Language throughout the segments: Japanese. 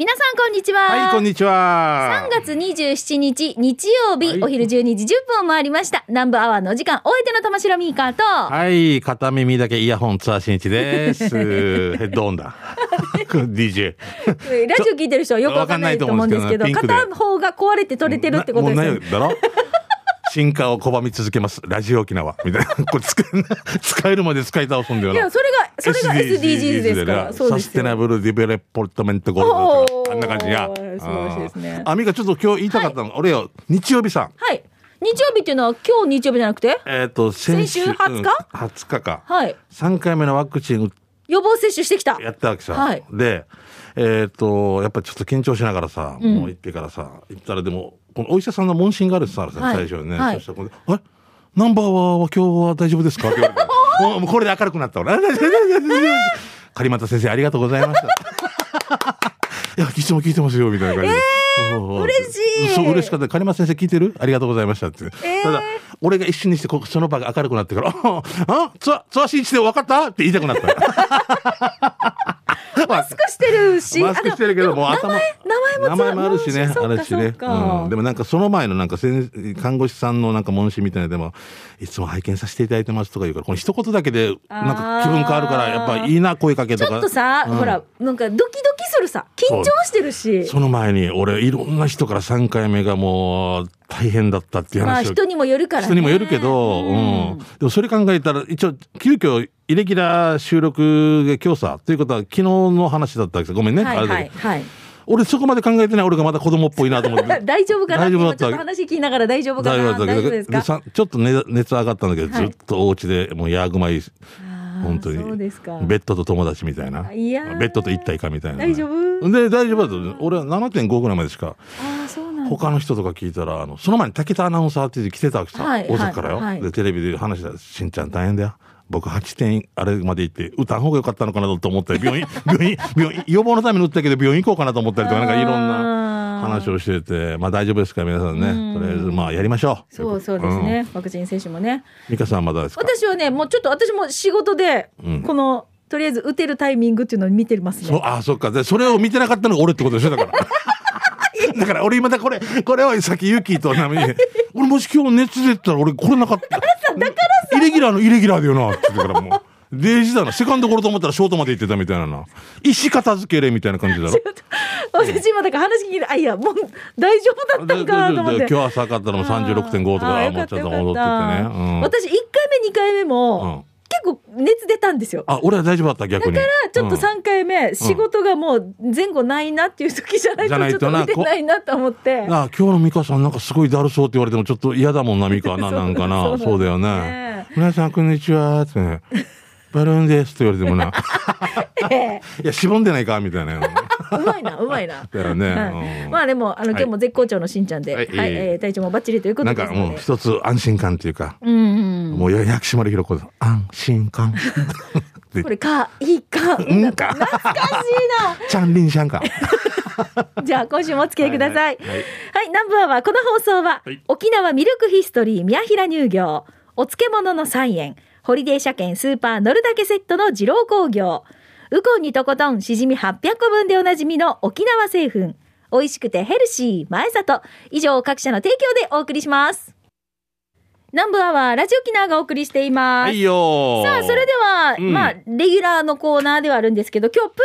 皆さんこんにちは。はい、こんにちは。3月27日日曜日、はいお昼12時10分を回りました。南部アワーのお時間、お相手の玉城ミーカーと、はい、片耳だけイヤホンツアー新一です。ヘッドフォンだ。DJ。えーラジオ聞いてる人はよくわかんないと思うんですけど、片方が壊れて取れてるってことですよね。だろ？進化を拒み続けます。ラジオ沖縄。みたいな。これ使え使えるまで使い倒すんだよな。いや、それが、それが SDGs ですから。なそうですよ sustainable development goルド。あんな感じや。素晴らしいですねあーあみかちょっと今日言いたかったの、俺よ、日曜日さん。はい。日曜日っていうのは今日日曜日じゃなくて？えっ、と、先週20日うん20日か。はい。3回目のワクチン予防接種してきた。やったわけさ。はいで、えっ、と、やっぱりちょっと緊張しながらさ、うんもう行ってからさ、行ったらでも、このお医者さんの問診があるってさ、はい最初にね。はいそしたらこれ、あれナンバーは今日は大丈夫ですか？って言われて。もうこれで明るくなった俺。狩俣先生ありがとうございました。いや、いつも聞いてますよ、みたいな感じで。そう嬉しいそう、嬉しかった。狩俣先生聞いてる？ありがとうございましたって。えーただ、俺が一瞬にしてこその場が明るくなってから、あ、あ、ツア、ツアー新一で分かった？って言いたくなった。マスクしてるし。マスクしてるけどもう頭名前、名前も名前もあるしね、あるしね。そうんでもなんかその前のなんか先看護師さんのなんか問診みたいなのでも、いつも拝見させていただいてますとか言うから、この一言だけでなんか気分変わるから、やっぱいいな、声かけとか。ちょっとさ、うんほら、なんかドキドキするさ。緊張してるし。その前に俺いろんな人から3回目がもう大変だったっていうまあ人にもよるからね。人にもよるけど、うん。でもそれ考えたら、一応、急遽、イレギュラー収録が今日さ、ということは昨日の話だったわけですごめんね。はいあれだけどはいはい。俺そこまで考えてない俺がまだ子供っぽいなと思って。大丈夫かな？大丈夫だった今ちょっと話聞きながら大丈夫かな大丈夫だったけどちょっと、ね、熱上がったんだけど、はいずっとお家でもうヤーグマイ、本当に。そうですか。ベッドと友達みたいな。いやーベッドと一体化みたいな。大丈夫？で、大丈夫だと。俺は7.5ぐらいまでしか。ああ、そう。他の人とか聞いたら、あの、その前に竹田アナウンサーって来てたわけさ。はい大阪からよ、はいはいで、テレビで話したら、しんちゃん大変だよ。僕8点あれまで行って、歌う方が良かったのかなと思ったり、病院、病院、病院、予防のために打ったけど病院行こうかなと思ったりとか、なんかいろんな話をしてて、まあ大丈夫ですか皆さんね。とりあえず、まあやりましょう。そうそうですね。ワクチン接種もね。うん。美香さんはまだですか？私はね、もうちょっと私も仕事でうん、この、とりあえず打てるタイミングっていうのを見てますそう、ね。あ、そっか。で、それを見てなかったのが俺ってことでしょだから。だから俺今だこれ、これをさっきユキとなみに、俺もし今日熱出てたら俺これなかった。だからさ、イレギュラーのイレギュラーだよな、って言ってからもう。デイジだな。セカンドゴロと思ったらショートまで行ってたみたいなな。石片付けれみたいな感じだろ。私今だから話聞いて、あ、いや、もう大丈夫だったんかなと思って。今日朝買ったらもう36.5とか、もうちょっと戻っててね。うん私1回目2回目も、うん結構熱出たんですよ。あ、俺は大丈夫だった、逆に。だからちょっとうん3回目、仕事がもう前後ないなっていう時じゃないとちょっととな打てないなと思って。あ今日の美香さんなんかすごいだるそうって言われてもちょっと嫌だもんな、美香な、なんかな。そうだよねね。皆さん、こんにちは。ってね。バルーンですって言われてもな。ええ いや、しぼんでないかみたいな。うまいな、うまいな。だよね。はいうんまあでも、あの、今日も絶好調のしんちゃんで、は、はいいえー体調もバッチリということなんか。もう一つ安心感っていうか、うんうん。もう薬師丸ひろ子の安心感。で これ、か、いいか。うんか懐かしいチャンリンシャンか。な。じゃあ、今週もお付き合いください。はいはいはいはい、南部アワー、この放送は、はい沖縄ミルクヒストリー宮平乳業、お漬物の菜園、ホリデー車検スーパー乗るだけセットの二郎工業、ウコンにとことんしじみ800個分でおなじみの沖縄製粉、美味しくてヘルシー前里、以上各社の提供でお送りします。南部アワー、ラジオ沖縄がお送りしています。はいよー。さあ、それでは、うん。まあ、レギュラーのコーナーではあるんですけど、今日プ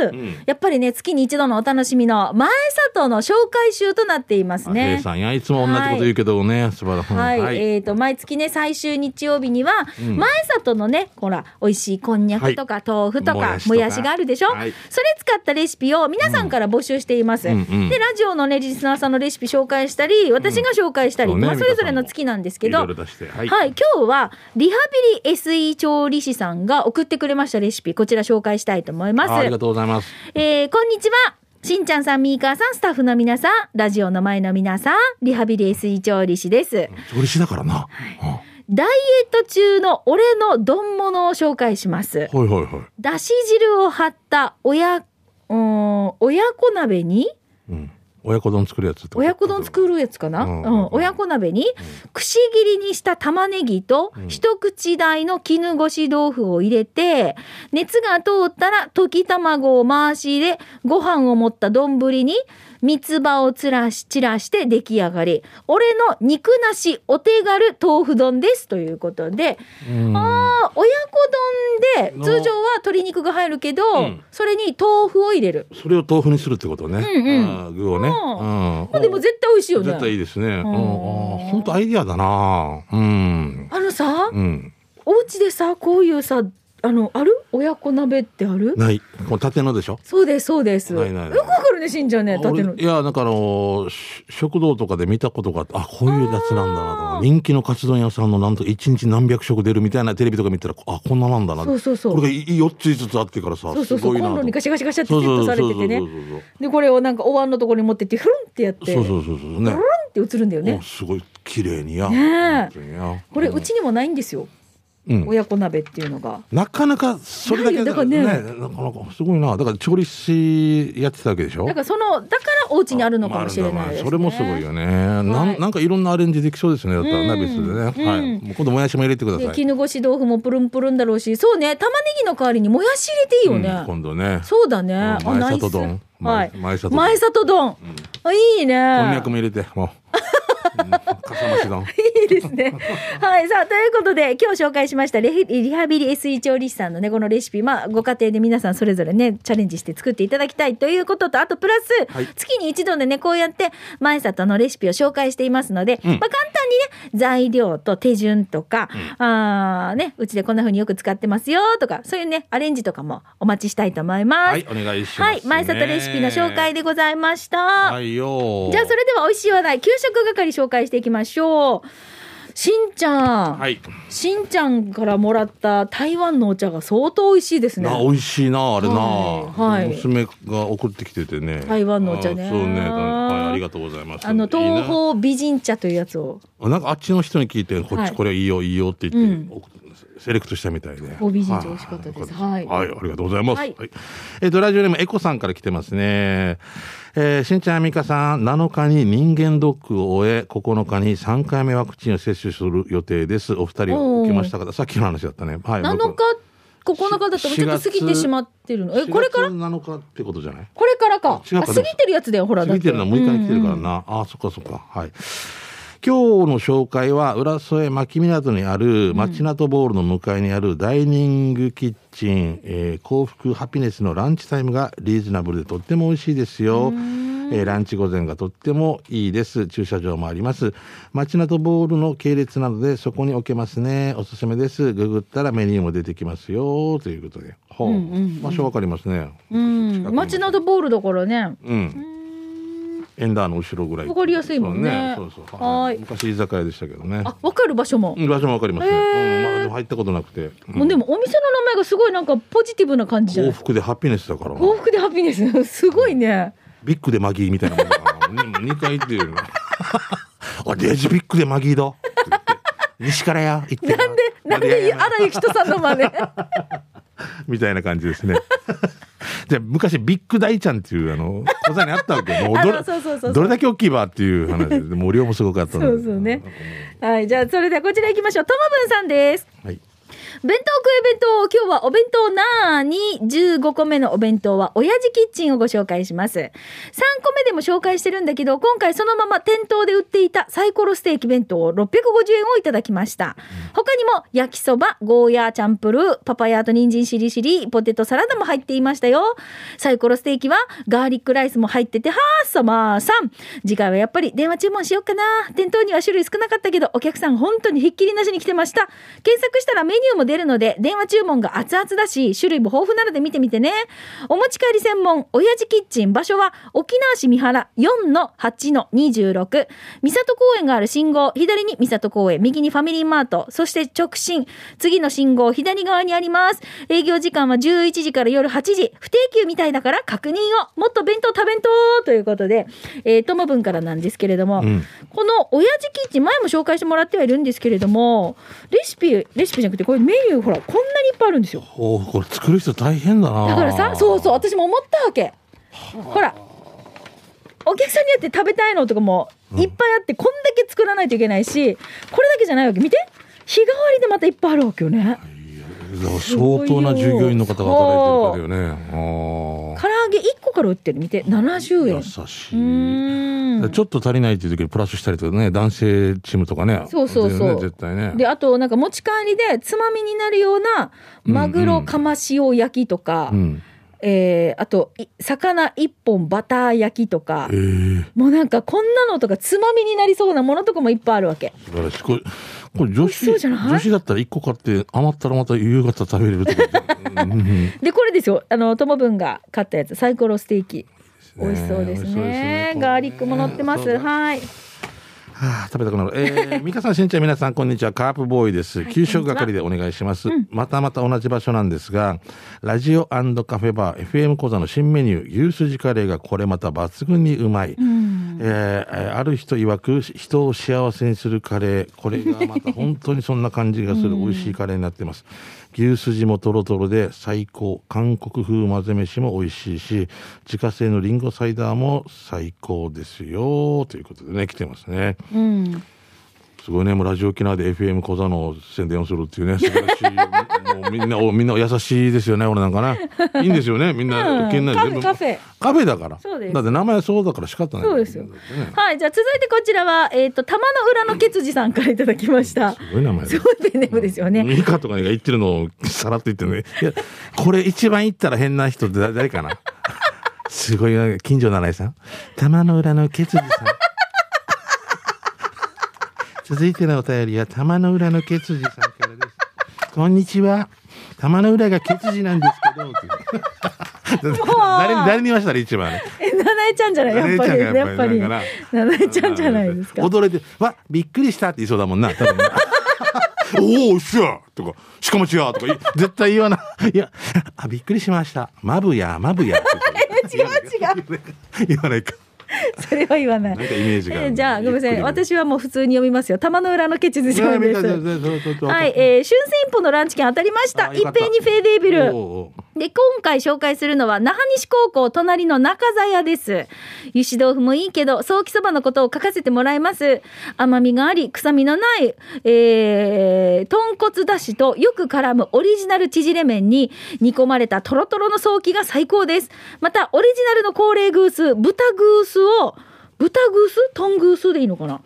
ラス、うん。やっぱりね、月に一度のお楽しみの前里の紹介集となっていますね。さんやいつも同じこと言うけどね、素晴らしい。はい、えっ、と、毎月ね、最終日曜日には、うん。前里のね、ほら、美味しいこんにゃくとか、豆腐とか、もやしとか。もやしがあるでしょ、はい。それ使ったレシピを皆さんから募集しています。うん。うん。で、ラジオのね、リスナーさんのレシピ紹介したり、私が紹介したり、そうねまあ、それぞれの月なんですけど。はい。はい、今日はリハビリ SE 調理師さんが送ってくれましたレシピ、こちら紹介したいと思います。あありがとうございます。えーこんにちは。しんちゃんさん、みーかーさん、スタッフの皆さん、ラジオの前の皆さん、リハビリ SE 調理師です。調理師だからな。ダイエット中の俺の丼物を紹介します。うんはいはいはい。だし汁を張った親、うーん親子鍋に、うん。親子丼作るやつ親子丼作るやつかな、ううん。ん親子鍋にくし切りにした玉ねぎとうん。一口大の絹ごし豆腐を入れて熱が通ったら溶き卵を回し入れご飯を盛った丼に三つ葉をつらし散らして出来上がり俺の肉なしお手軽豆腐丼ですということで、うんあー親子丼で通常は鶏肉が入るけど、うんそれに豆腐を入れる、それを豆腐にするってことね。うんうん具をね。うん。でも絶対美味しいよね絶対いいですね。うん。本当アイディアだな。うん。あのさ、うん。お家でさこういうさあのある？親子鍋ってある？ない。この縦のでしょ？そうですそうです。ないないない。よくわかるねしんちゃんね縦の。俺いや、なんかあの食堂とかで見たことがあって、あ、こういうやつなんだなとか。人気のカツ丼屋さんのなんと一日何百食出るみたいなテレビとか見たら、あ、こんななんだな。そうそうそう。これが4つ5つあってからさ、そうそうそう。コンロにガシャガシャガシャってセットされててね。でこれをなんかお椀のところに持ってってフルンってやって。そうそうそうそうね。フルンって映るんだよおねすごい綺麗にや。ねえ。これうちにもないんですよ、うん。親子鍋っていうのが。なかなかそれだけだからね。なかなかすごいな。だから調理師やってたわけでしょ？だからそのだからお家にあるのかもしれないです、ね、それもすごいよね、なんはい。なんかいろんなアレンジできそうですねだったらうん。鍋室でね、うん。はい。もう今度もやしも入れてください。で絹ごし豆腐もプルンプルンだろうし。そうね玉ねぎの代わりにもやし入れていいよね、うん今度ね。そうだね、あ前里丼。はい。前里丼。前里丼、あいいね。こんにゃくも入れて。もう うんかさ増し丼いいですね。はい。さあ、ということで、今日紹介しましたレヒリハビリ SE 調理師さんのね、このレシピ、まあ、ご家庭で皆さんそれぞれね、チャレンジして作っていただきたいということと、あと、プラス、はい月に一度でね、こうやって、前里のレシピを紹介していますので、うんまあ、簡単にね、材料と手順とか、あーね、うちでこんな風によく使ってますよとか、そういうね、アレンジとかもお待ちしたいと思います。はいお願いします、ね、はい。前里レシピの紹介でございました。はいよじゃあそれでは美味しい話題給食係紹介していきましょうしんちゃん、はい。しんちゃんからもらった台湾のお茶が相当美味しいですね。な美味しいなあれな、はい。はい。娘が送ってきててね。台湾のお茶ね。あそうね。はいありがとうございます。あの東方美人茶というやつを。なんかあっちの人に聞いてこっはい。ちこれいいよいいよって言って、うんセレクトしたみたいで。東方美人茶美味しかったです。はい。はい、ありがとうございます、ははい。いえっ、とラジオネームエコさんから来てますね。えーしんちゃんあみかさん7日に人間ドックを終え9日に3回目ワクチンを接種する予定です。お二人は受けましたか？さっきの話だったね。はい7日？僕9日だったらちょっと過ぎてしまってるの？えこれから？4月7日ってことじゃない？これからか。あ過ぎてるやつだよほら過ぎてるのは6日に来てるからな。ああ、そっかそっか。はい。今日の紹介は、浦添牧港にある、町ナトボールの向かいにあるダイニングキッチン、えー幸福ハピネスのランチタイムがリーズナブルでとっても美味しいですよ。えーランチ午前がとってもいいです。駐車場もあります。町ナトボールの系列なので、そこに置けますね。おすすめです。ググったらメニューも出てきますよ。ということで。ほう。うんうんうん場所わかりますね。うん街などボールだからねうん。エンダーの後ろぐらい。わかりやすいもんねそうそうはい昔居酒屋でしたけどね。あわかる場所もうん場所もわかりますね。うん、まあ入ったことなくて。うんもうでもお店の名前がすごいなんかポジティブな感じじゃない？幸福でハピネスだからな。幸福でハピネス？すごいねビッグでマギーみたいなもんだから。ね 二回言ってるよ。あ、デージビッグでマギーだ。西からや、行って。なんでなんで荒井人さんの真似？みたいな感じですね。じゃあ昔ビッグ大ちゃんっていうあの小座にあったわけよ。もうどれだけ大きいわっていう話で、もう量もすごかったので そうそうね。はいじゃあそれではこちら行きましょうともぶんさんですはい。弁当食え弁当今日はお弁当なーに15個目のお弁当は親父キッチンをご紹介します。3個目でも紹介してるんだけど今回そのまま店頭で売っていたサイコロステーキ弁当650円をいただきました。他にも焼きそばゴーヤーチャンプルーパパヤと人参しりしりポテトサラダも入っていましたよ。サイコロステーキはガーリックライスも入っててはーさまーさん。次回はやっぱり電話注文しようかな店頭には種類少なかったけどお客さん本当にひっきりなしに来てました。検索したらメニューも出るので電話注文が熱々だし種類も豊富なので見てみてね。お持ち帰り専門親父キッチン。場所は沖縄市三原4の8の26三郷公園がある信号左に三郷公園。右にファミリーマート。そして直進。次の信号左側にあります。営業時間は11時から夜8時。不定休みたいだから確認を。もっと弁当食べんとということで、えー、ともぶんからなんですけれども、うん。この親父キッチン前も紹介してもらってはいるんですけれどもレシピレシピじゃなくてこれメニューほらこんなにいっぱいあるんですよ。おーこれ作る人大変だな。だからさそうそう私も思ったわけ。ほらお客さんによって食べたいのとかもいっぱいあって、こんだけ作らないといけないしこれだけじゃないわけ。見て。日替わりでまたいっぱいあるわけよね相当な従業員の方が働いてるからよね。あ唐揚げ1個から売ってる見て70円あ優しうーんい。ちょっと足りないっていう時にプラスしたりとかね、男性チームとかね。そうそうそうね絶対ね。であとなんか持ち帰りでつまみになるようなマグロかましお焼きとか、うん。えーあとい魚一本バター焼きとかええもうなんかこんなのとかつまみになりそうなものとかもいっぱいあるわけ素晴らしい。これ、女子、女子だったら一個買って余ったらまた夕方食べれるとか。うんうんでこれですよ。あのともぶんが買ったやつ。サイコロステーキ。美味しそうですね。美味しそうですね。ガーリックも乗ってます。はい。はあ、食べたくなる。えー、ミカさん、しんちゃん、皆さん、こんにちは。カープボーイです。給食係でお願いします。またまた同じ場所なんですが、ラジオカフェバー、FM 講座の新メニュー、牛すじカレーがこれまた抜群にうまい。えーえーある人曰く、人を幸せにするカレー。これがまた本当にそんな感じがする 美味しいカレーになってます。牛すじもトロトロで最高。韓国風混ぜ飯も美味しいし、自家製のリンゴサイダーも最高ですよ。ということでね、来てますね。うんすごいね、もうラジオ沖縄で FM 講座の宣伝をするっていうね、素晴らしい。もうみんな、おみんな優しいですよね、俺なんかね。いいんですよね、みんうな、ん県内カフェカフェカフェだから。そうですだって名前そうだから仕方ない。そうですよねはいじゃあ続いてこちらはえっ、と玉の裏のケツジさんからいただきましたすごい名前だす。ごいペンネームですよねミカとかが言ってるのをさらっと言ってるね。いや、これ一番言ったら変な人って誰誰かな？すごいな、近所七重さん。玉の裏のケツジさん。続いてのお便りは玉の裏のケツジさんからです。こんにちは。玉の裏がケツジなんですけど。誰に誰に言いましたら一番ね。え七重ちゃんじゃない？やっぱりやっぱり七重ちゃんじゃないですか驚いて、わ、びっくりしたって言いそうだもんな、多分な。おお、しゃとか、しかも違うとか、い絶対言わない。いや、あ、びっくりしました。まぶや、まぶや。違う違う 言わないか。それは言わない。なんかイメージがじゃあごめんなさい。私はもう普通に読みますよ。玉の裏のケチズです。ははい、えー、春戦一歩のランチ券当たりました。一平にフェーデービル。おうおうで、今回紹介するのは、那覇西高校隣の中座屋です。油脂豆腐もいいけど、ソーキそばのことを書かせてもらいます。甘みがあり、臭みのない、えー、豚骨だしとよく絡むオリジナル縮れ麺に煮込まれたトロトロのソーキが最高です。また、オリジナルの高齢グース、豚グースを、豚グース？トングースでいいのかな、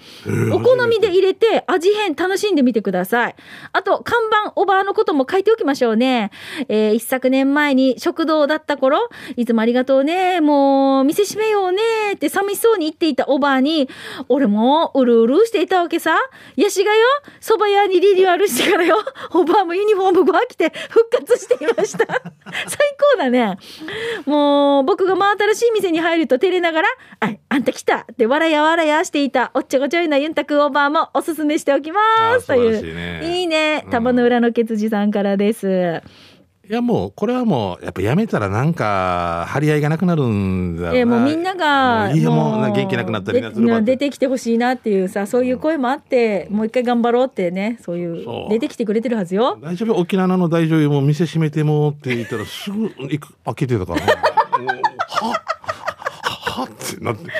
お好みで入れて味変楽しんでみてください。あと、看板おばあのことも書いておきましょうね。えー一昨年前に食堂だった頃、いつもありがとうね、もう店閉めようねって寂しそうに言っていたおばあに、俺もうるうるしていたわけさ。ヤシがよ、蕎麦屋にリニューアルしてからよ、おばあもユニフォームご飽きて復活していました。最高だね。もう僕が真新しい店に入ると照れながら、あい、あんた来たって笑や笑やしていたおっちょこちょいなユンタクおばあもおすすめしておきます。あという。ねいいねう。ん玉の裏のケツジさんからです。いやもうこれはもうやっぱやめたらなんか張り合いがなくなるんだろうなえもうみんながもういいよもうな元気なくなったりなするわで出てきてほしいなっていうさそういう声もあって、もう一回頑張ろうってねそういうそう出てきてくれてるはずよ。大丈夫？沖縄の大女優も店閉めてもって言ったらすぐ行く開けてたからなもうははってなって。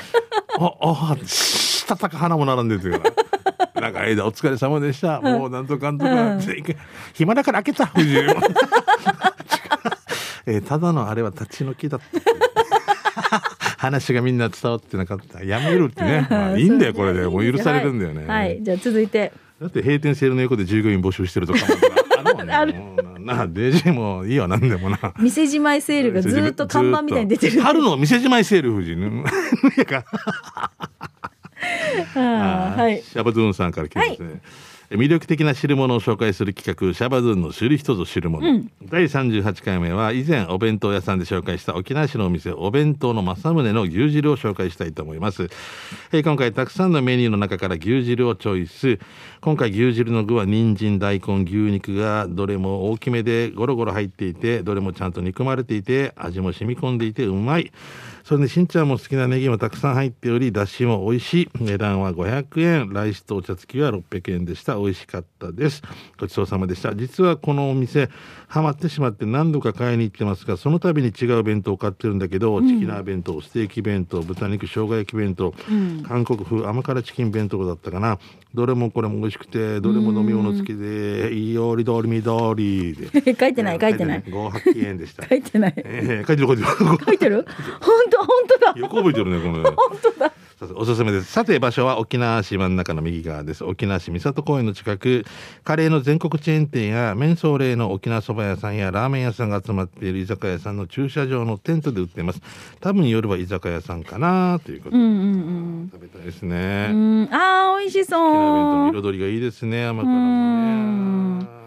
ああはしたたか花も並んでて。からなんか間お疲れ様でした。もうなんとかんとか、うん。暇だから開けた藤井。えーただのあれは立ち退きだった。話がみんな伝わってなかった。やめるってね、まあ、いいんだよこれで。もう許されるんだよね、はい、はいじゃあ続いて。だって閉店セールの横で従業員募集してるとかあるななあ、デジもいいわ、なんでもな。店じまいセールがずっと看板みたいに出てる。春の店じまいセール、藤井。やかあーはい。シャバドゥーンさんから来てますね。魅力的な汁物を紹介する企画、シャバドゥンの知る人ぞ知るもの。第38回目は、以前お弁当屋さんで紹介した沖縄市のお店、お弁当の正宗の牛汁を紹介したいと思います。えー今回たくさんのメニューの中から牛汁をチョイス。今回牛汁の具は人参、大根、牛肉がどれも大きめでゴロゴロ入っていて、どれもちゃんと煮込まれていて、味も染み込んでいてうまい。それでしんちゃんも好きなネギもたくさん入っており、だしも美味しい。値段は500円。ライスとお茶付きは600円でした。美味しかったったです。ごちそうさまでした。実はこのお店ハマってしまって何度か買いに行ってますがその度に違う弁当を買ってるんだけど、チキナー弁当ステーキ弁当豚肉生姜焼き弁当、韓国風甘辛チキン弁当だったかな。どれもこれも美味しくてどれも飲み物付きでいいよりどりみどりで。書いてない書いてない。5八円でした。書いてない。えー、書いてる書いてる。書いてる？本当本当だ。よく覚えてるねこの 本当だおすすめです。さて、場所は沖縄市真ん中の右側です。沖縄市三郷公園の近く、カレーの全国チェーン店や、麺相例の沖縄そば屋さんやラーメン屋さんが集まっている居酒屋さんの駐車場のテントで売っています。多分夜は居酒屋さんかなということで、うんうん食べたいですね。うんうんあー美味し沖縄弁当そうの彩りがいいですね。甘辛もね。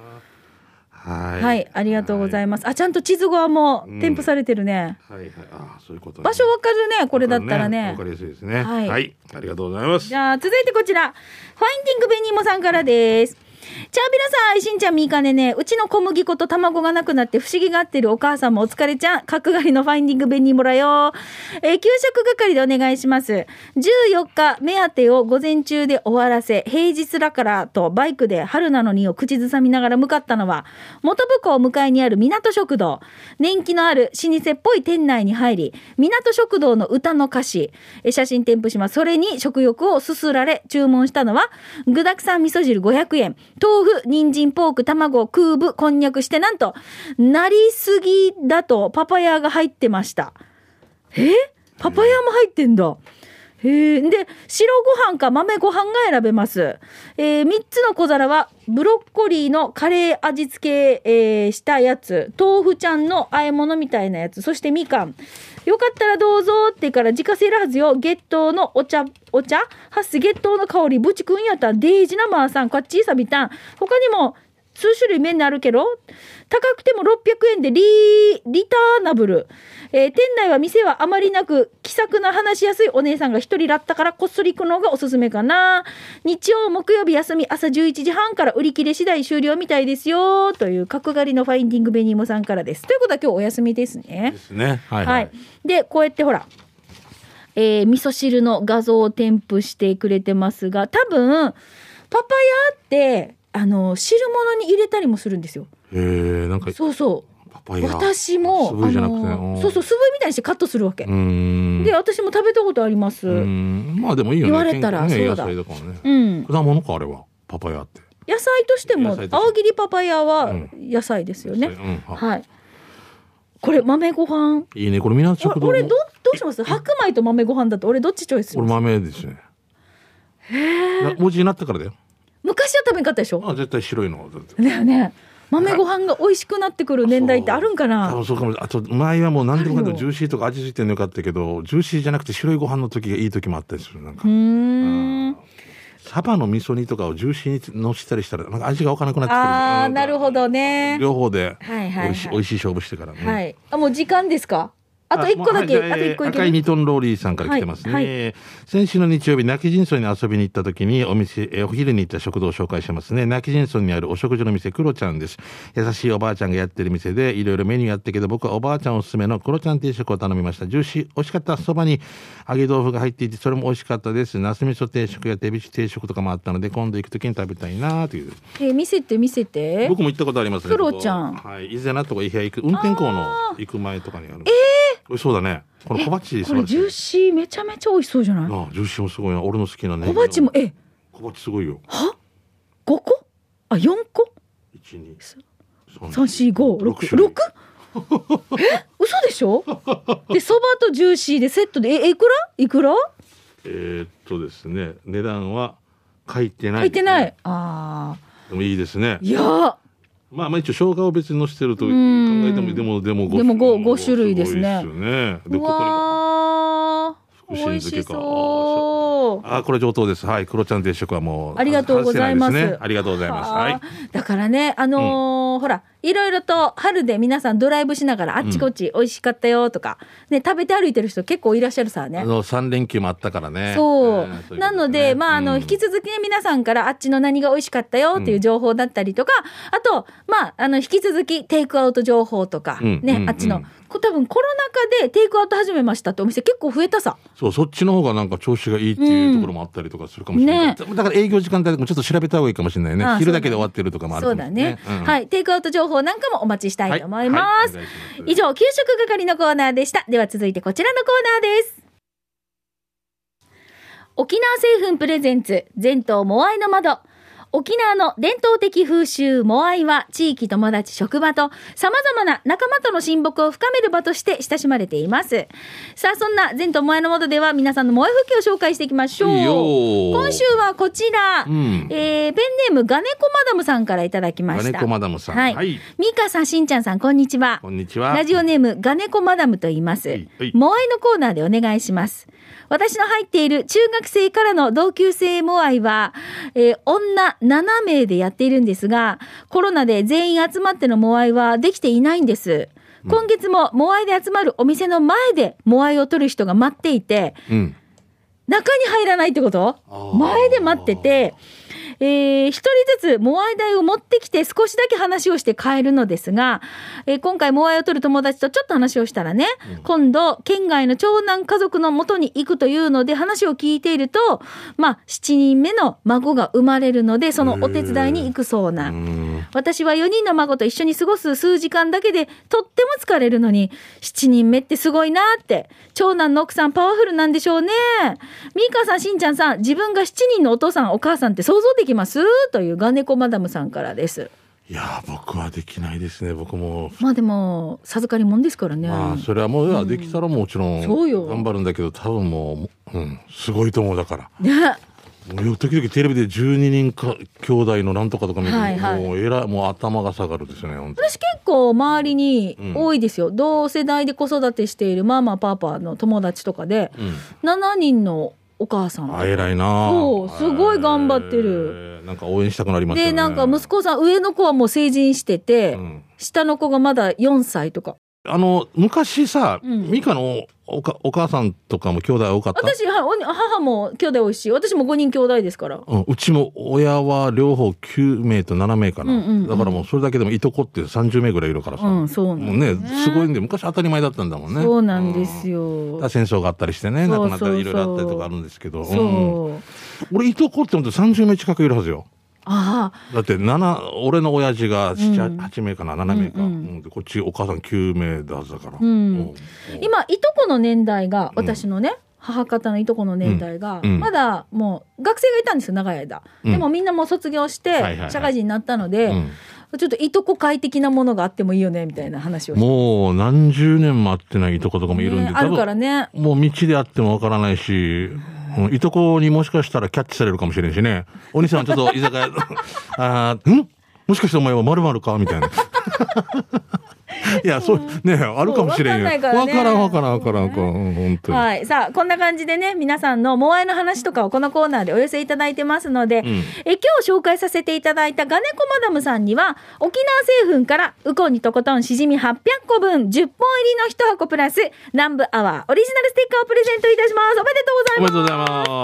はい。はいありがとうございますあちゃんと地図側も添付されてるね、はいはい。あーそういうことね場所わかるねこれだったらねわかりやすいですね。はいはい。ありがとうございますじ。ゃあ続いてこちらファインディングベニーモさんからですチャービラさん、しんちゃん、みーかねね、うちの小麦粉と卵がなくなって不思議がってるお母さんもお疲れちゃん、角刈りのファインディングベニーモラよ。えー給食係でお願いします。14日、目当てを午前中で終わらせ、平日だからとバイクで春なのにを口ずさみながら向かったのは、元部港向かいにある港食堂。年季のある老舗っぽい店内に入り、港食堂の歌の歌詞、え写真添付します。それに食欲をすすられ、注文したのは、具沢山味噌汁500円、豆腐、人参、ポーク、卵、空部、こんにゃくして、なんと、なりすぎだとパパヤが入ってました。え？パパヤも入ってんだ。へえ。で、白ご飯か豆ご飯が選べます。えー、3つの小皿は、ブロッコリーのカレー味付け、えーしたやつ、豆腐ちゃんの和え物みたいなやつ、そしてみかん。よかったらどうぞってから自家製ラはずよ。月桃のお茶、お茶？ハッス月桃の香り、ぶちくんやったデージなまーさん、こっちいさびたん。他にも、数種類麺にあるけど、高くても600円でリー、リターナブル。えー店内は店はあまりなく、気さくな話しやすいお姉さんが一人だったからこっそり行くのがおすすめかな。日曜、木曜日休み、朝11時半から売り切れ次第終了みたいですよ。という角刈りのファインディングベニーモさんからです。ということは今日お休みですねで。すね。はいははいい。。で、こうやってほら、えー味噌汁の画像を添付してくれてますが、多分、パパヤって、あの、汁物に入れたりもするんですよ。へえ、なんかそうそう。私も、素いじゃなくて。のそうそう、素振りみたいにしてカットするわけ。で、私も食べたことあります。まあでもいいよね。言われたらそうだ野菜だからね。果物かあれは。パパイヤって。野菜としても青切りパパヤはうん野菜ですよね。うん。ははい。これ、豆ご飯？いいね。これ港食堂。俺、ど、どうします？白米と豆ご飯だと、俺どっちチョイスしこれ豆ですね。な文字になったからだよ。昔は食べんかったでしょ？あ、絶対白いの。だってね豆ご飯が美味しくなってくる年代ってあるんか多な？分そうかも。あと、前はもう何でもかんでもジューシーとか味付いてるのよかったけど、ジューシーじゃなくて白いご飯の時がいい時もあったりする。なんかう。ーんサバの味噌煮とかをジューシーにのしたりしたら、なんか味が分からなくなってくる。ああなるほどね。ね両方で、はいはいはい美味しい、美味しい勝負してからね。はいあもう時間ですか？あと一個だけあ,、と一個赤いニトンローリーさんから来てますね。はい先週の日曜日、泣き人村に遊びに行った時にお店、えお昼に行った食堂を紹介しますね。泣き人村にあるお食事の店、クロちゃんです。優しいおばあちゃんがやってる店で、いろいろメニューやったけど、僕はおばあちゃんおすすめのクロちゃん定食を頼みました。ジューシー、美味しかった。そばに揚げ豆腐が入っていて、それも美味しかったです。ナス味噌定食や手びち定食とかもあったので、今度行く時に食べたいなという。えー見せて見せて僕も行ったことありますね。クロちゃんここはい。伊勢なとか伊平行く、運転校の行く前とかにある。ええ美味しそうだね。この小鉢これジューシーめちゃめちゃ美味しそうじゃない？ああ、ジューシーもすごいな。俺の好きなね。小鉢も？え？小鉢すごいよ。は？5個？あ四個？一二三四五六六え？嘘でしょ？でそばとジューシーでセットでえいくら？いくら？えーっとですね、値段は書いてない、書いてない。あでもいいですね。あ。いやーまあまあ一応生姜を別にのしてると考ん。えてもでもでもでも五五種類ですね。ですよね。でうここにも。福神美味し漬けかあこれ上等です。はい、クロちゃん定食はもうありがとうございます。ありがとうございます。はい。はあ。だからね、あのーほら、いろいろと春で皆さんドライブしながらあっちこっち美味しかったよとか、ね、食べて歩いてる人結構いらっしゃるさねあ。の3連休もあったからね。そう。んいことなので、まあ、あの、うん引き続きね、皆さんからあっちの何が美味しかったよっていう情報だったりとか、あと、まあ、あの、引き続きテイクアウト情報とか、うんね、うんあっちの、多分コロナ禍でテイクアウト始めましたってお店結構増えたさ。そう、そっちの方がなんか調子がいいっていうところもあったりとかするかもしれない。ねだから営業時間帯でもちょっと調べた方がいいかもしれないね。昼だけで終わってるとかもあるそうだね、はい。テイクアウト情報なんかもお待ちしたいと思います。はいます以上、給食係のコーナーでした。では続いてこちらのコーナーです。沖縄製粉プレゼンツ、全島モアイの窓。沖縄の伝統的風習モアイは地域友達職場と様々な仲間との親睦を深める場として親しまれています。さあ、そんな全島モアイの窓では皆さんのモアイ風景を紹介していきましょう。いいよ今週はこちら、うんえーペンネームガネコマダムさんからいただきました。ガネコマダムさんはい。はいミカさん、しんちゃんさん、こんにちは。こんにちは。ラジオネームガネコマダムと言います。はいはいモアイのコーナーでお願いします。私の入っている中学生からの同級生モアイは、えー女7名でやっているんですが、コロナで全員集まってのモアイはできていないんです。今月もモアイで集まるお店の前でモアイを取る人が待っていて、うん。中に入らないってこと？前で待ってて、えー一人ずつモアイ台を持ってきて少しだけ話をして帰るのですが、えー今回モアイを取る友達とちょっと話をしたらね、今度県外の長男家族の元に行くというので話を聞いていると、まあ7人目の孫が生まれるのでそのお手伝いに行くそうな。うん。私は4人の孫と一緒に過ごす数時間だけでとっても疲れるのに7人目ってすごいなって。長男の奥さんパワフルなんでしょうね。ミーカーさんしんちゃんさん自分が7人のお父さんお母さんって想像できますというガネコマダムさんからです。いやー僕はできないですね。僕も。まあでも授かりもんですからね、まあそれはもういやできたらもちろんそうよ。頑張るんだけど多分もううんすごいと思うだから。ね。もう時々テレビで12人か兄弟のなんとかとか見ると、はいはい。もうえらいもう頭が下がるですね本当私結構周りにうん。多いですよ、同世代で子育てしているママパパの友達とかでうん。7人のお母さん。あ偉いな。そうすごい頑張ってる。えー。なんか応援したくなりますよね。でなんか息子さん上の子はもう成人してて、うん。下の子がまだ4歳とかあの昔さ、うん。ミカのおかお母さんとかも兄弟多かった？私は母も兄弟多いし私も5人兄弟ですから。うん、うちも親は両方9名と7名かな、うんうんうん。だからもうそれだけでもいとこって30名ぐらいいるからさ、うんそうなんもうねすごいんで昔当たり前だったんだもんね。そうなんですよ、よ、だから戦争があったりしてね亡くなったりいろいろあったりとかあるんですけど、そう、うん。俺いとこって本当30名近くいるはずよああ。だって7俺の親父が7、うん。8名かな7名か、うんうんうん。でこっちお母さん9名だはずだから、うん。今いとこの年代がうん。私のね、母方のいとこの年代が、うん。うん。まだもう学生がいたんですよ長い間、うん。でもみんなもう卒業してはいはいはい。社会人になったので、うん。ちょっといとこ会的なものがあってもいいよねみたいな話をもう何十年も会ってないいとことかもいるんで、ねあるからね。もう道であってもわからないし、うんいとこにもしかしたらキャッチされるかもしれんしね。お兄さんちょっと居酒屋、あん？もしかしてお前は〇〇か？みたいな。いや、そう、ね、あるかもしれんよ。わからんわからんわからんわからん。うん本当に。はい。さあ、こんな感じでね、皆さんのモアイの話とかをこのコーナーでお寄せいただいてますので、んえ今日紹介させていただいたガネコマダムさんには、沖縄製粉からウコンにとことんしじみ800個分10本入りの1箱プラス、南部アワーオリジナルステッカーをプレゼントいたします。おめでとうございます。おめでとうござい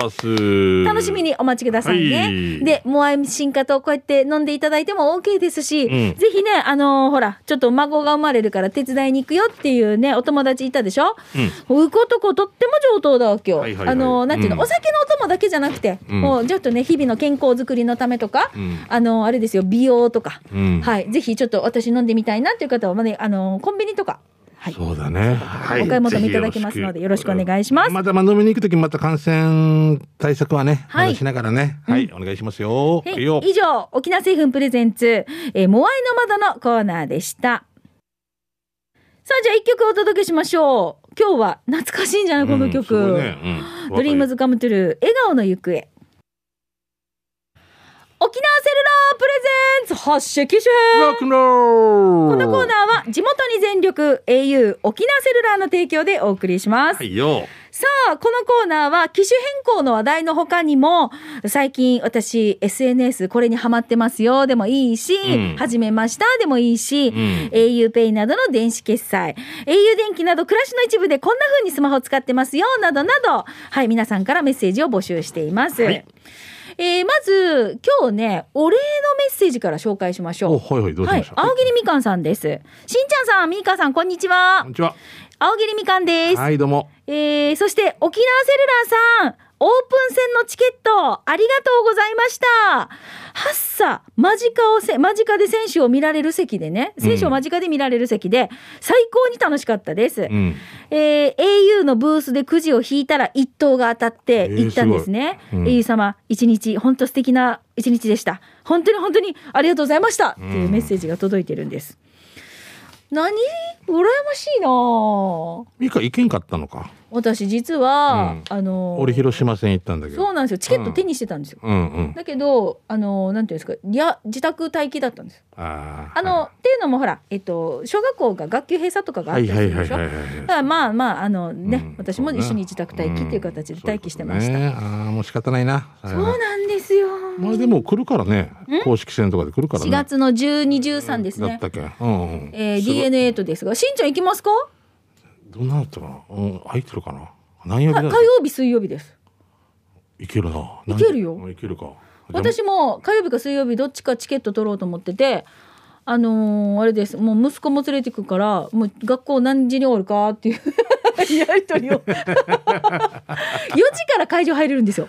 ます。楽しみにお待ちくださいね。はいで、モアイ進化とこうやって飲んでいただいても OK ですし、んぜひね、あのーほら、ちょっと孫が生まれるから手伝いに行くよっていうね、お友達いたでしょ？うん。うことこ、とっても上等だわけよ。はいはいはい。あのーなんていうの、うん。お酒のお供だけじゃなくて、うん。もうちょっとね、日々の健康づくりのためとか、うん。あのーあれですよ、美容とか、うん。はい、ぜひちょっと私飲んでみたいなっていう方は、まあね、あのーコンビニとか、はい。そうだね。はい。お買い求めいただけますのでよろしく。お願いします。またまあ飲みに行くときまた感染対策はね、はい。しながらね。はい、お願いしますよ。以上、沖縄製粉 presents、えーモアイの窓のコーナーでした。さあ、じゃあ一曲お届けしましょう。今日は懐かしいんじゃないこの曲。ドリームズカムトゥルー、笑顔の行方。沖縄セルラープレゼンツ発射機種。このコーナーは地元に全力 au 沖縄セルラーの提供でお送りします。はいよ。さあ、このコーナーは機種変更の話題の他にも、最近私 SNS これにハマってますよ。でもいいし、うん。始めました。でもいいし、ん。auPay などの電子決済、au 電気など暮らしの一部でこんな風にスマホを使ってますよ。などなど、はい、皆さんからメッセージを募集しています。はいえーまず、今日ね、お礼のメッセージから紹介しましょう。お、はいはい、どうしはいまし、た青桐みかんさんです。しんちゃんさん、みーかさん、こんにちはこん。にちは。青桐みかんです。はい、どうも。えー、そして沖縄セルラーさん、オープン戦のチケット、ありがとうございました。ハッサ、間近をせ、間近で選手を見られる席でね、選手を間近で見られる席で、最高に楽しかったです。うん。えー au のブースでくじを引いたら一等が当たって行ったんですね。えーす au 様、一日、本当素敵な一日でした。本当に本当にありがとうございましたっていうメッセージが届いてるんです。何？羨ましいなぁミカ行けんかったのか？私実は、うんあの俺広島戦行ったんだけど。そうなんですよチケット手にしてたんですよ、うんうん。だけどあのなんていうんですかいや自宅待機だったんですああ。あの、っていうのもほらえっと小学校が学級閉鎖とかがあはいったりするでしょ？はいはいはいはい。だからまあまああのね、うん私も一緒に自宅待機っていう形で待機してました、うんそういうねああ、もう仕方ないな。そうなんですよまあでも来るからね。公式戦とかで来るからね。4月の1213ですねだったっけ？うんうん。えー、DNA とですがしんちゃん行きますか？どんなだったかな？うん、入ってるかな？何曜日火曜日水曜日ですいけるな。いけるようんいけるか。私も火曜日か水曜日どっちかチケット取ろうと思っててあのーあれですもう息子も連れてくからもう学校何時に終わるかっていう やり取りを 4時から会場入れるんですよ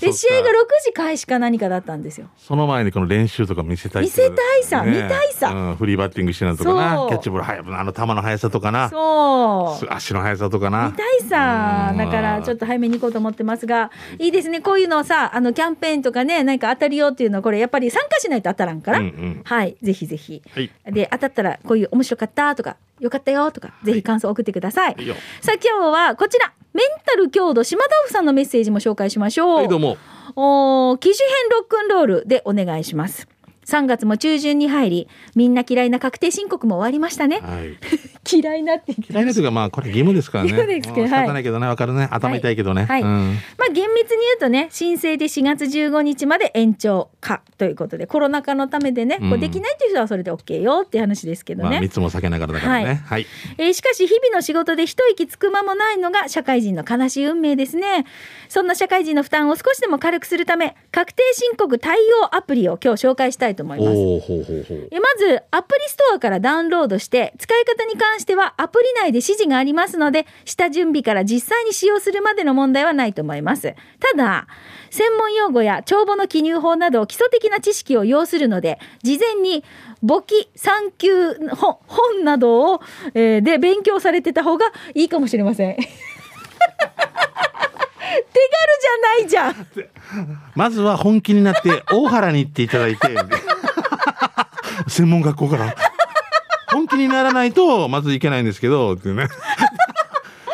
で試合が6時開始か何かだったんですよ。その前にこの練習とか見せたい見せたいさ見たいさ。うん、フリーバッティングしてるのとかな。キャッチボール速くあの球の速さとかな。そう。足の速さとかな。見たいさ。うん。だからちょっと早めに行こうと思ってますがいいですね。こういうのをさあのキャンペーンとかねなんか当たるよっていうのはこれやっぱり参加しないと当たらんから、うんうん。はい。ぜひぜひ。はい。で当たったらこういう面白かったとかよかったよとかぜひ感想を送ってください、い。いよ。さあ今日はこちら。メンタル強度島豆腐さんのメッセージも紹介しましょう、はいどうも。お機種編ロックンロールでお願いします。3月も中旬に入りみんな嫌いな確定申告も終わりましたね。はい。嫌いなって嫌いなというかまあこれ義務ですからね。義務ですけどうん仕方ないけどね。わかるね。頭痛いけどね、はい。うん。まあ厳密に言うとね申請で4月15日まで延長かということでコロナ禍のためでね、こううんできないという人はそれで OK よっていう話ですけどね、まあ密も避けながらだからね。はい、えーしかし日々の仕事で一息つく間もないのが社会人の悲しい運命ですね。そんな社会人の負担を少しでも軽くするため確定申告対応アプリを今日紹介したいと思います。おおほうほうほう。えまずアプリストアからダウンロードして使い方に関してはアプリ内で指示がありますので下準備から実際に使用するまでの問題はないと思います。ただ専門用語や帳簿の記入法など基礎的な知識を要するので事前に簿記産休本本などを、えーで勉強されてた方がいいかもしれませんじゃないじゃん。まずは本気になって大原に行っていただいて。専門学校から。本気にならないとまずいけないんですけどっていうね。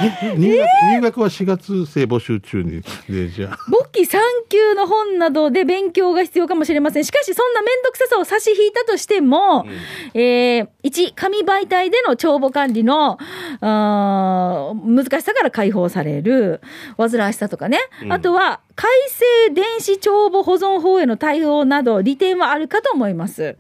入学入学は4月生募集中にでじゃあ簿記3級の本などで勉強が必要かもしれません。しかし、そんな面倒くささを差し引いたとしても、えー、1、紙媒体での帳簿管理の、あー難しさから解放される、煩わしさとかね。うん。あとは、改正電子帳簿保存法への対応など、利点はあるかと思います。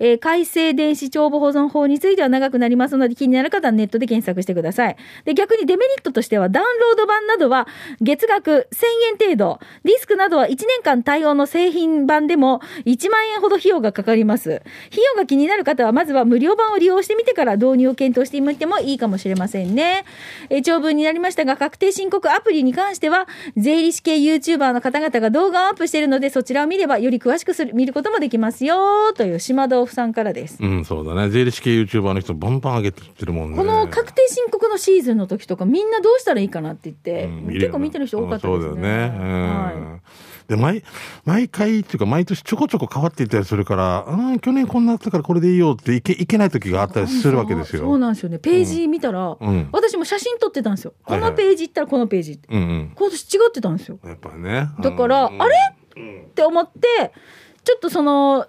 えー改正電子帳簿保存法については長くなりますので、気になる方はネットで検索してください。で、逆にデメリットとしては、ダウンロード版などは月額1000円程度、ディスクなどは1年間対応の製品版でも1万円ほど費用がかかります。費用が気になる方は、まずは無料版を利用してみてから導入を検討してみてもいいかもしれませんね。えー長文になりましたが、確定申告アプリに関しては、税理士系 YouTube YouTuber の方々が動画をアップしているので、そちらを見ればより詳しくする見ることもできますよ、という島豆腐さんからです。うんそうだね税理士系 YouTuber の人バンバン上げてるもんねこの確定申告のシーズンの時とかみんなどうしたらいいかなって言って、うん結構見てる人多かったですね。うんそうだよね。うんで毎毎回っていうか毎年ちょこちょこ変わっていったりするから、うん去年こんなだったからこれでいいよっていけいけない時があったりするわけですよ。そうなんですよね。ページ見たら、うん私も写真撮ってたんですよ。このページ行ったらこのページって。うんうん。今年違ってたんですよ。やっぱりね。だから、うんあれ？って思って、ちょっとその、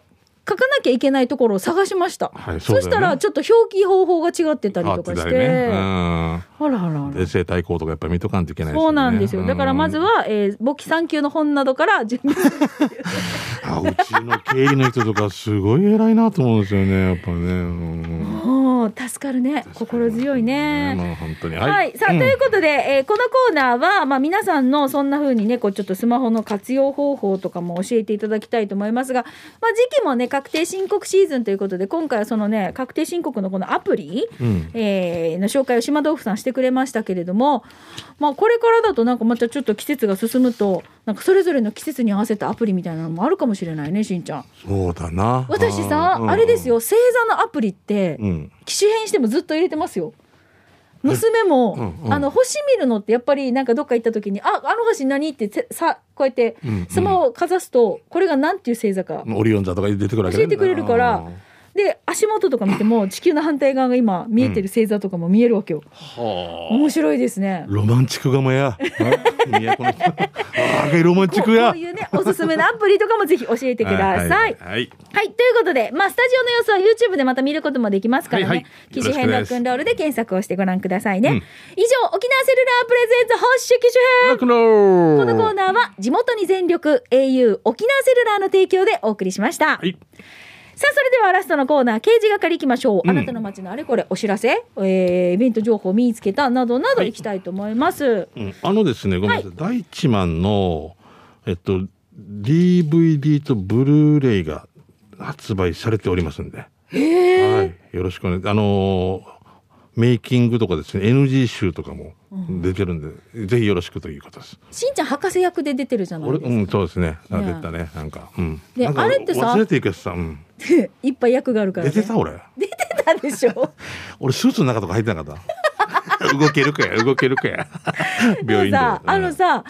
書かなきゃいけないところを探しました。そはいそねしたらちょっと表記方法が違ってたりとかして。ね。うん。あらあらあら。衛生対抗とかやっぱり見とかんといけないですよね。そうなんですよ。だからまずうん。は、えー簿記3級の本などから準備。あうちの経理の人とかすごい偉いなと思うんですよね。やっぱね。うんもう助かるね。心強いね。もう本当に。はい、さあ、うんということで、えーこのコーナーは、まあ、皆さんのそんな風にね、こうちょっとスマホの活用方法とかも教えていただきたいと思いますが、まあ、時期もね、確定申告シーズンということで、今回はそのね、確定申告のこのアプリ、うん。えーの紹介を島豆腐さんしてくれましたけれども、まあ、これからだとなんかまたちょっと季節が進むと、なんかそれぞれの季節に合わせたアプリみたいなのもあるかもしれないね、しんちゃん。そうだな。私さ、うんあれです。よ、星座のアプリって、うん。機種変してもずっと入れてますよ。娘も、うんうんあの星見るのってやっぱりなんかどっか行った時に「ああの星何?」ってせさこうやってうんうんスマホをかざすとこれが何ていう星座かオリオン座とか出てくるわけね教えてくれるからで足元とか見ても地球の反対側が今見えてる星座とかも見えるわけよ、はあ。面白いですね。ロマンチックがもや。都の。ああ、ロマンチックやこうこう。いうねおすすめのアプリとかもぜひ教えてください。はい。はい。はい、ということで、まあ、スタジオの様子は YouTube でまた見ることもできますからね。はいはい機種編ロックンロールで検索をしてご覧くださいね。うん以上、沖縄セルラープレゼンツ発ッ機種編このコーナーは地元に全力 au 沖縄セルラーの提供でお送りしました。はい。さあ、それではラストのコーナー、刑事係行きましょう。うん。あなたの街のあれこれ、お知らせ、えーイベント情報見つけたなどなど行きたいと思います。うん、あのですね、ごめんなさい、大一万の、えっと、DVD とブルーレイが発売されておりますんで、はい、よろしくお願い、あのーメイキングとかですね、NG 集とかも出てるんで、ぜひよろしくということです。しんちゃん博士役で出てるじゃない俺、ですか。うん、そうですね。あね出たね、なんか、うん。であれってさ忘れていくやつさ、うん。いっぱい役があるから、ね。出てた俺。出てたでしょ。俺、スーツの中とか入ってなかった。動けるかや、動けるかや。病院で。さ、あのさ、あの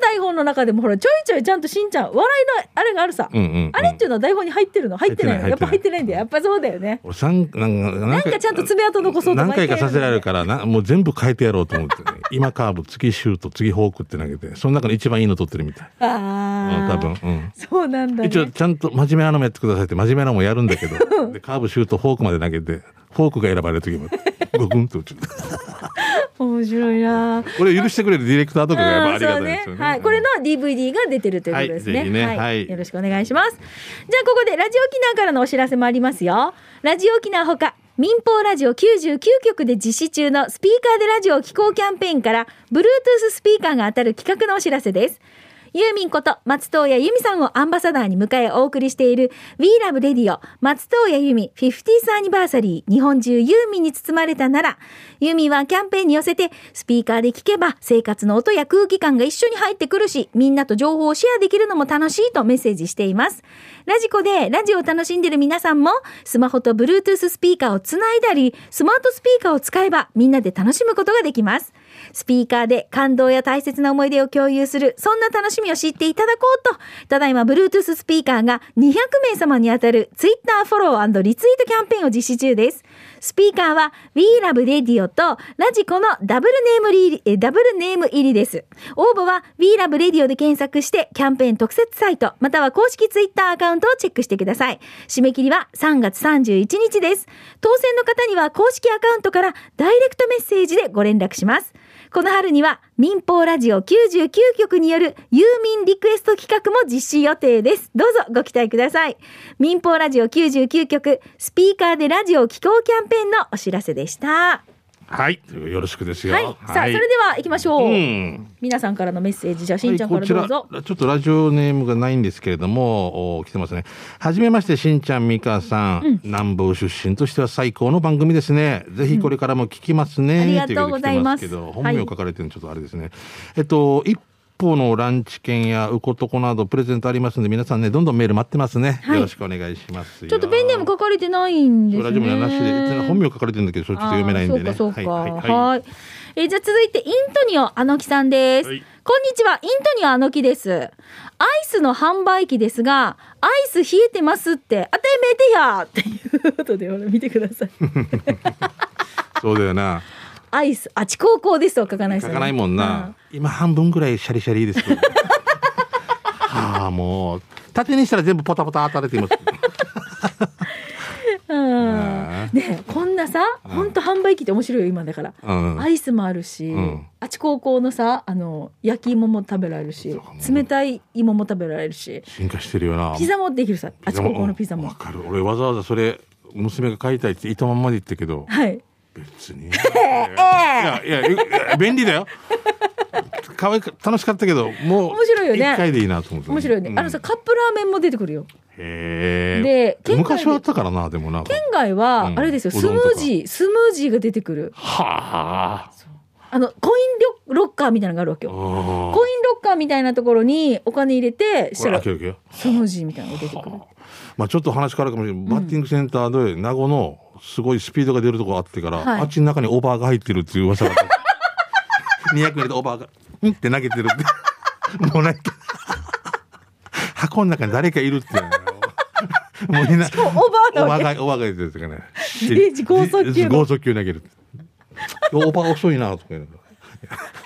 台本の中でもほら、ちょいちょいちゃんとしんちゃん、笑いのあれがあるさ。うんうんうんあれっていうのは台本に入ってるの？入ってないの？やっぱ入ってないんだよ。やっぱそうだよね。俺三なんかなんかちゃんと爪痕残そうと何回かさせられるかからなもう全部変えてやろうと思って、ね、今カーブ次シュート次フォークって投げてその中で一番いいの取ってるみたい、あうん、あ。多分、うん、そうなんだね。一応ちゃんと真面目なのもやってくださいって真面目なのもやるんだけどでカーブシュートフォークまで投げてフォークが選ばれる時もゴクンと打つ面白いな。これ許してくれるディレクターとかがやっぱありがたいですよねはい、これの DVD が出てるということですね。はいねはいよろしくお願いします。じゃあここでラジオ沖縄からのお知らせもありますよ。ラジオ沖縄ほか。民放ラジオ99局で実施中のスピーカーでラジオを聞こうキャンペーンから Bluetooth スピーカーが当たる企画のお知らせです。ユーミンこと松任谷由実さんをアンバサダーに迎えお送りしている We Love Radio 松任谷由実 50th アニバーサリー日本中ユーミンに包まれたならユーミンはキャンペーンに寄せてスピーカーで聞けば生活の音や空気感が一緒に入ってくるしみんなと情報をシェアできるのも楽しいとメッセージしています。ラジコでラジオを楽しんでる皆さんもスマホと Bluetooth スピーカーをつないだりスマートスピーカーを使えばみんなで楽しむことができます。スピーカーで感動や大切な思い出を共有する、そんな楽しみを知っていただこうと、ただいま Bluetooth スピーカーが200名様に当たる Twitter フォローリツイートキャンペーンを実施中です。スピーカーは We Love Radio とラジコのダブルネーム入り、えダブルネーム入りです。応募は We Love Radio で検索してキャンペーン特設サイト、または公式 Twitter アカウントをチェックしてください。締め切りは3月31日です。当選の方には公式アカウントからダイレクトメッセージでご連絡します。この春には民放ラジオ99局によるユーミンリクエスト企画も実施予定です。どうぞご期待ください。民放ラジオ99局スピーカーでラジオを聴こうキャンペーンのお知らせでした。はい。よろしくですよ。はい。さあ、それでは行きましょう。うん。皆さんからのメッセージ、じゃあ、しんちゃんかららどうぞ。ちょっとラジオネームがないんですけれどもお来てますね。はじめましてしんちゃんみかさん、南部出身としては最高の番組ですね。ぜひこれからも聞きますね、ありがとうございます。本名書かれてるのちょっとあれですね、えっと一歩のランチ券やうことこなどプレゼントありますんで皆さんねどんどんメール待ってますね、はいよろしくお願いしますよちょっとペンネーム書かれてないんですね。ラジオもなしで本名書かれてるんだけどそれちょっと読めないんでねそうかそうか。はいは。はいいえーじゃあ続いて、イントニオあのきさんです。はいこんにちは、イントニオあのきです。アイスの販売機ですが、アイス冷えてますって、当てめてやっていうことで、ほら、見てください。そうだよなアイス、あち高校ですとは書かないね。書かないもんな、今半分ぐらいシャリシャリですけど。はあもう縦にしたら全部ポタポタ当たれています。うん。ねこんなさ、うん。ほんと販売機って面白いよ今だから。うん。アイスもあるし、うん。あち高校のさあの焼き芋も食べられるし冷たい芋も食べられるし。進化してるよな。ピザもできるさあち高校のピザも。わかる。俺わざわざそれ、娘が買いたいって糸まんまで言ったけど、はい別に。いや、いや、便利だよ。可愛く、楽しかったけど、もう、面白いよね一回でいいなと思って。面白いよね、うんあのさカップラーメンも出てくるよへえ。で昔はあったからな、でもな。県外はうんあれですよ、スムうどんとかージースムージーが出てくるはあ。あのコインロロッカーみたいなのがあるわけよあコインロッカーみたいなところにお金入れてしたら。スムージーみたいなのが出てくるまあちょっと話変わるかもしれない。バッティングセンターで名護のすごいスピードが出るとこあってから、はいあっちの中にオーバーが入ってるっていう噂があった。200入れてオーバーが、んって投げてるって。もうなんか、箱の中に誰かいるっていうのよ。もうみんな、オーバーなわけオーバーが、オーバーが出てるっていうかね。レジ剛速球の剛速球投げる。オーバー遅いなとか言うの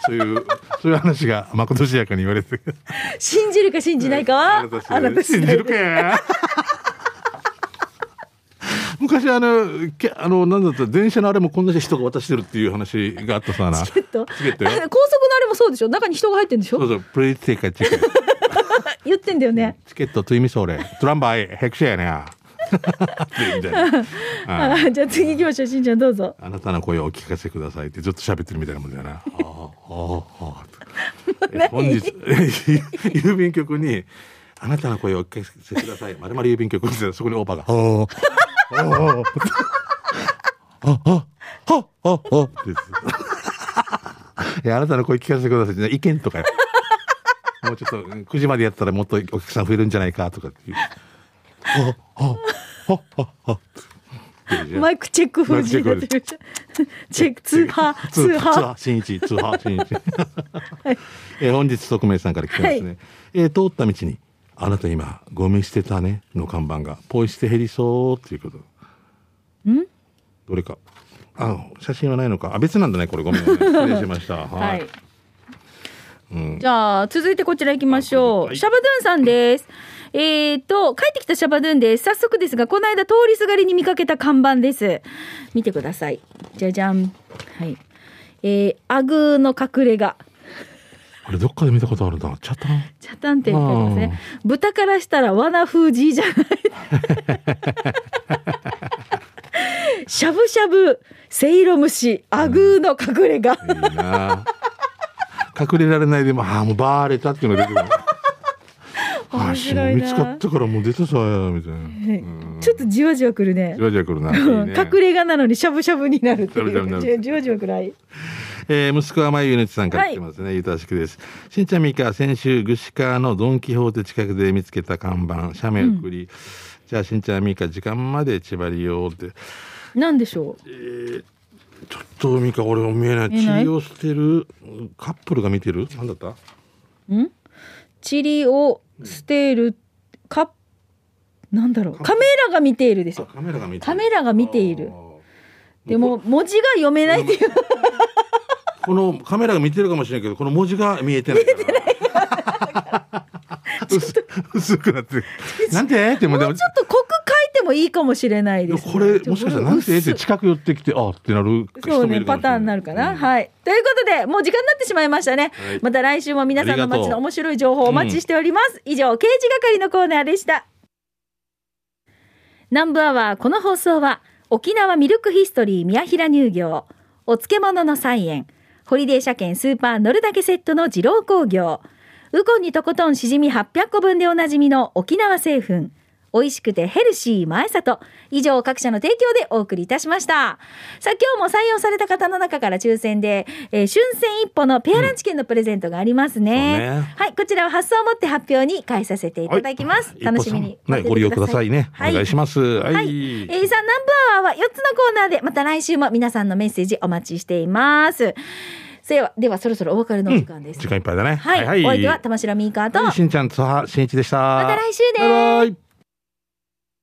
そういう、そういう話がまことしやかに言われてる。信じるか信じないかはあなた次第信じるかや。昔あの、けあの、なんだった電車のあれもこんな人が渡してるっていう話があったさな。チケット？チケット高速のあれもそうでしょ？中に人が入ってんでしょ？そうそう、プレイテイカチケット。言ってんだよね。チケットと意味それ。トランバイ、ヘクシェや。ね じゃあ次行きましょうしんちゃんどうぞ。あなたの声をお聞かせくださいってずっと喋ってるみたいなもんだよな。ああ、ああ、え本日、郵便局に、あなたの声をお聞かせください。まるまる郵便局ってそこにオーバーが、ああ、ああ、ああ、ああ、ああ、って言っていや、あなたの声聞かせてくださいって。意見とかよ。もうちょっと、9時までやったらもっとお客さん増えるんじゃないかとかっていう。ああ、ああ、ああ、ってマイクチェック風になってる。チェック通波通通波波新一通波新一えー本日匿名さんから来てますね、はい。えー通った道に「あなた今ゴミ捨てたね」の看板がポイ捨て減りそうっていうこと。んどれか。あ写真はないのか。あ別なんだねこれ。ごめん、ね、失礼しました。は、はい。いうん、じゃあ続いてこちら行きましょう、はい。シャバドゥンさんです。えー、と帰ってきたシャバドゥンです。早速ですがこの間通りすがりに見かけた看板です。見てください。じゃじゃん。はい。えー、アグーの隠れ家あれどっかで見たことあるな。チャタン？チャタンって書いてますね。豚からしたら罠風じじゃない。しゃぶしゃぶせいろ蒸しアグーの隠れ家、いいな。隠れられないでもああもうバーレたっていうのが出てくる。あ 面あ白いな。見つかったからもう出たさみたいな、うん。ちょっとじわじわくるね。じわじわくるな、隠れ家なのにしゃぶしゃぶになるっていう。じわじわくらいえー息子はまゆゆねちさんから来てますね、ゆたしくです。しんちゃんみか先週ぐしかのドン・キホーテ近くで見つけた看板写メ送り、じゃあしんちゃんみか時間まで千葉りよって。なんでしょう？ちょっとみか俺も見えない。見えない血を捨てるカップルが見てる？なんだった？ん？チリを捨てるかなんだろう？カメラが見ているですあよカメラが見てる。カメラが見ている。でも文字が読めないっていうこのカメラが見てるかもしれないけどこの文字が見えてないから薄薄くなってる。なんでってもうちょっと濃く書いてもいいかもしれないです、これもしかしたらなんでって近く寄ってきてあってなる人そうもいるかもしれない。ねパターンになるかな、うん。はい。ということでもう時間になってしまいましたね、はい。また来週も皆さんの街の面白い情報をお待ちしております、以上刑事係のコーナーでした。南部アワーこの放送は沖縄ミルクヒストリー宮平乳業お漬物の菜園ホリデー車検スーパー乗るだけセットの二郎工業。ウコンにとことんしじみ800個分でおなじみの沖縄製粉。美味しくてヘルシー前里以上各社の提供でお送りいたしましたさあ今日も採用された方の中から抽選で、えー春戦一歩のペアランチ券のプレゼントがありますね,、そうねはいこちらは発送をもって発表に返させていただきます、はい楽しみにはい、ご利用くださいね。はいお願いします。はい。はい。えー、さあ、南部アワーは4つのコーナーで、また来週も皆さんのメッセージお待ちしています。では、ではそろそろお別れのお時間です。時間いっぱいだね。はい。お相手は玉城ミーカーと、はいしんちゃん、つはしんいちでした。また来週ですバイバイ。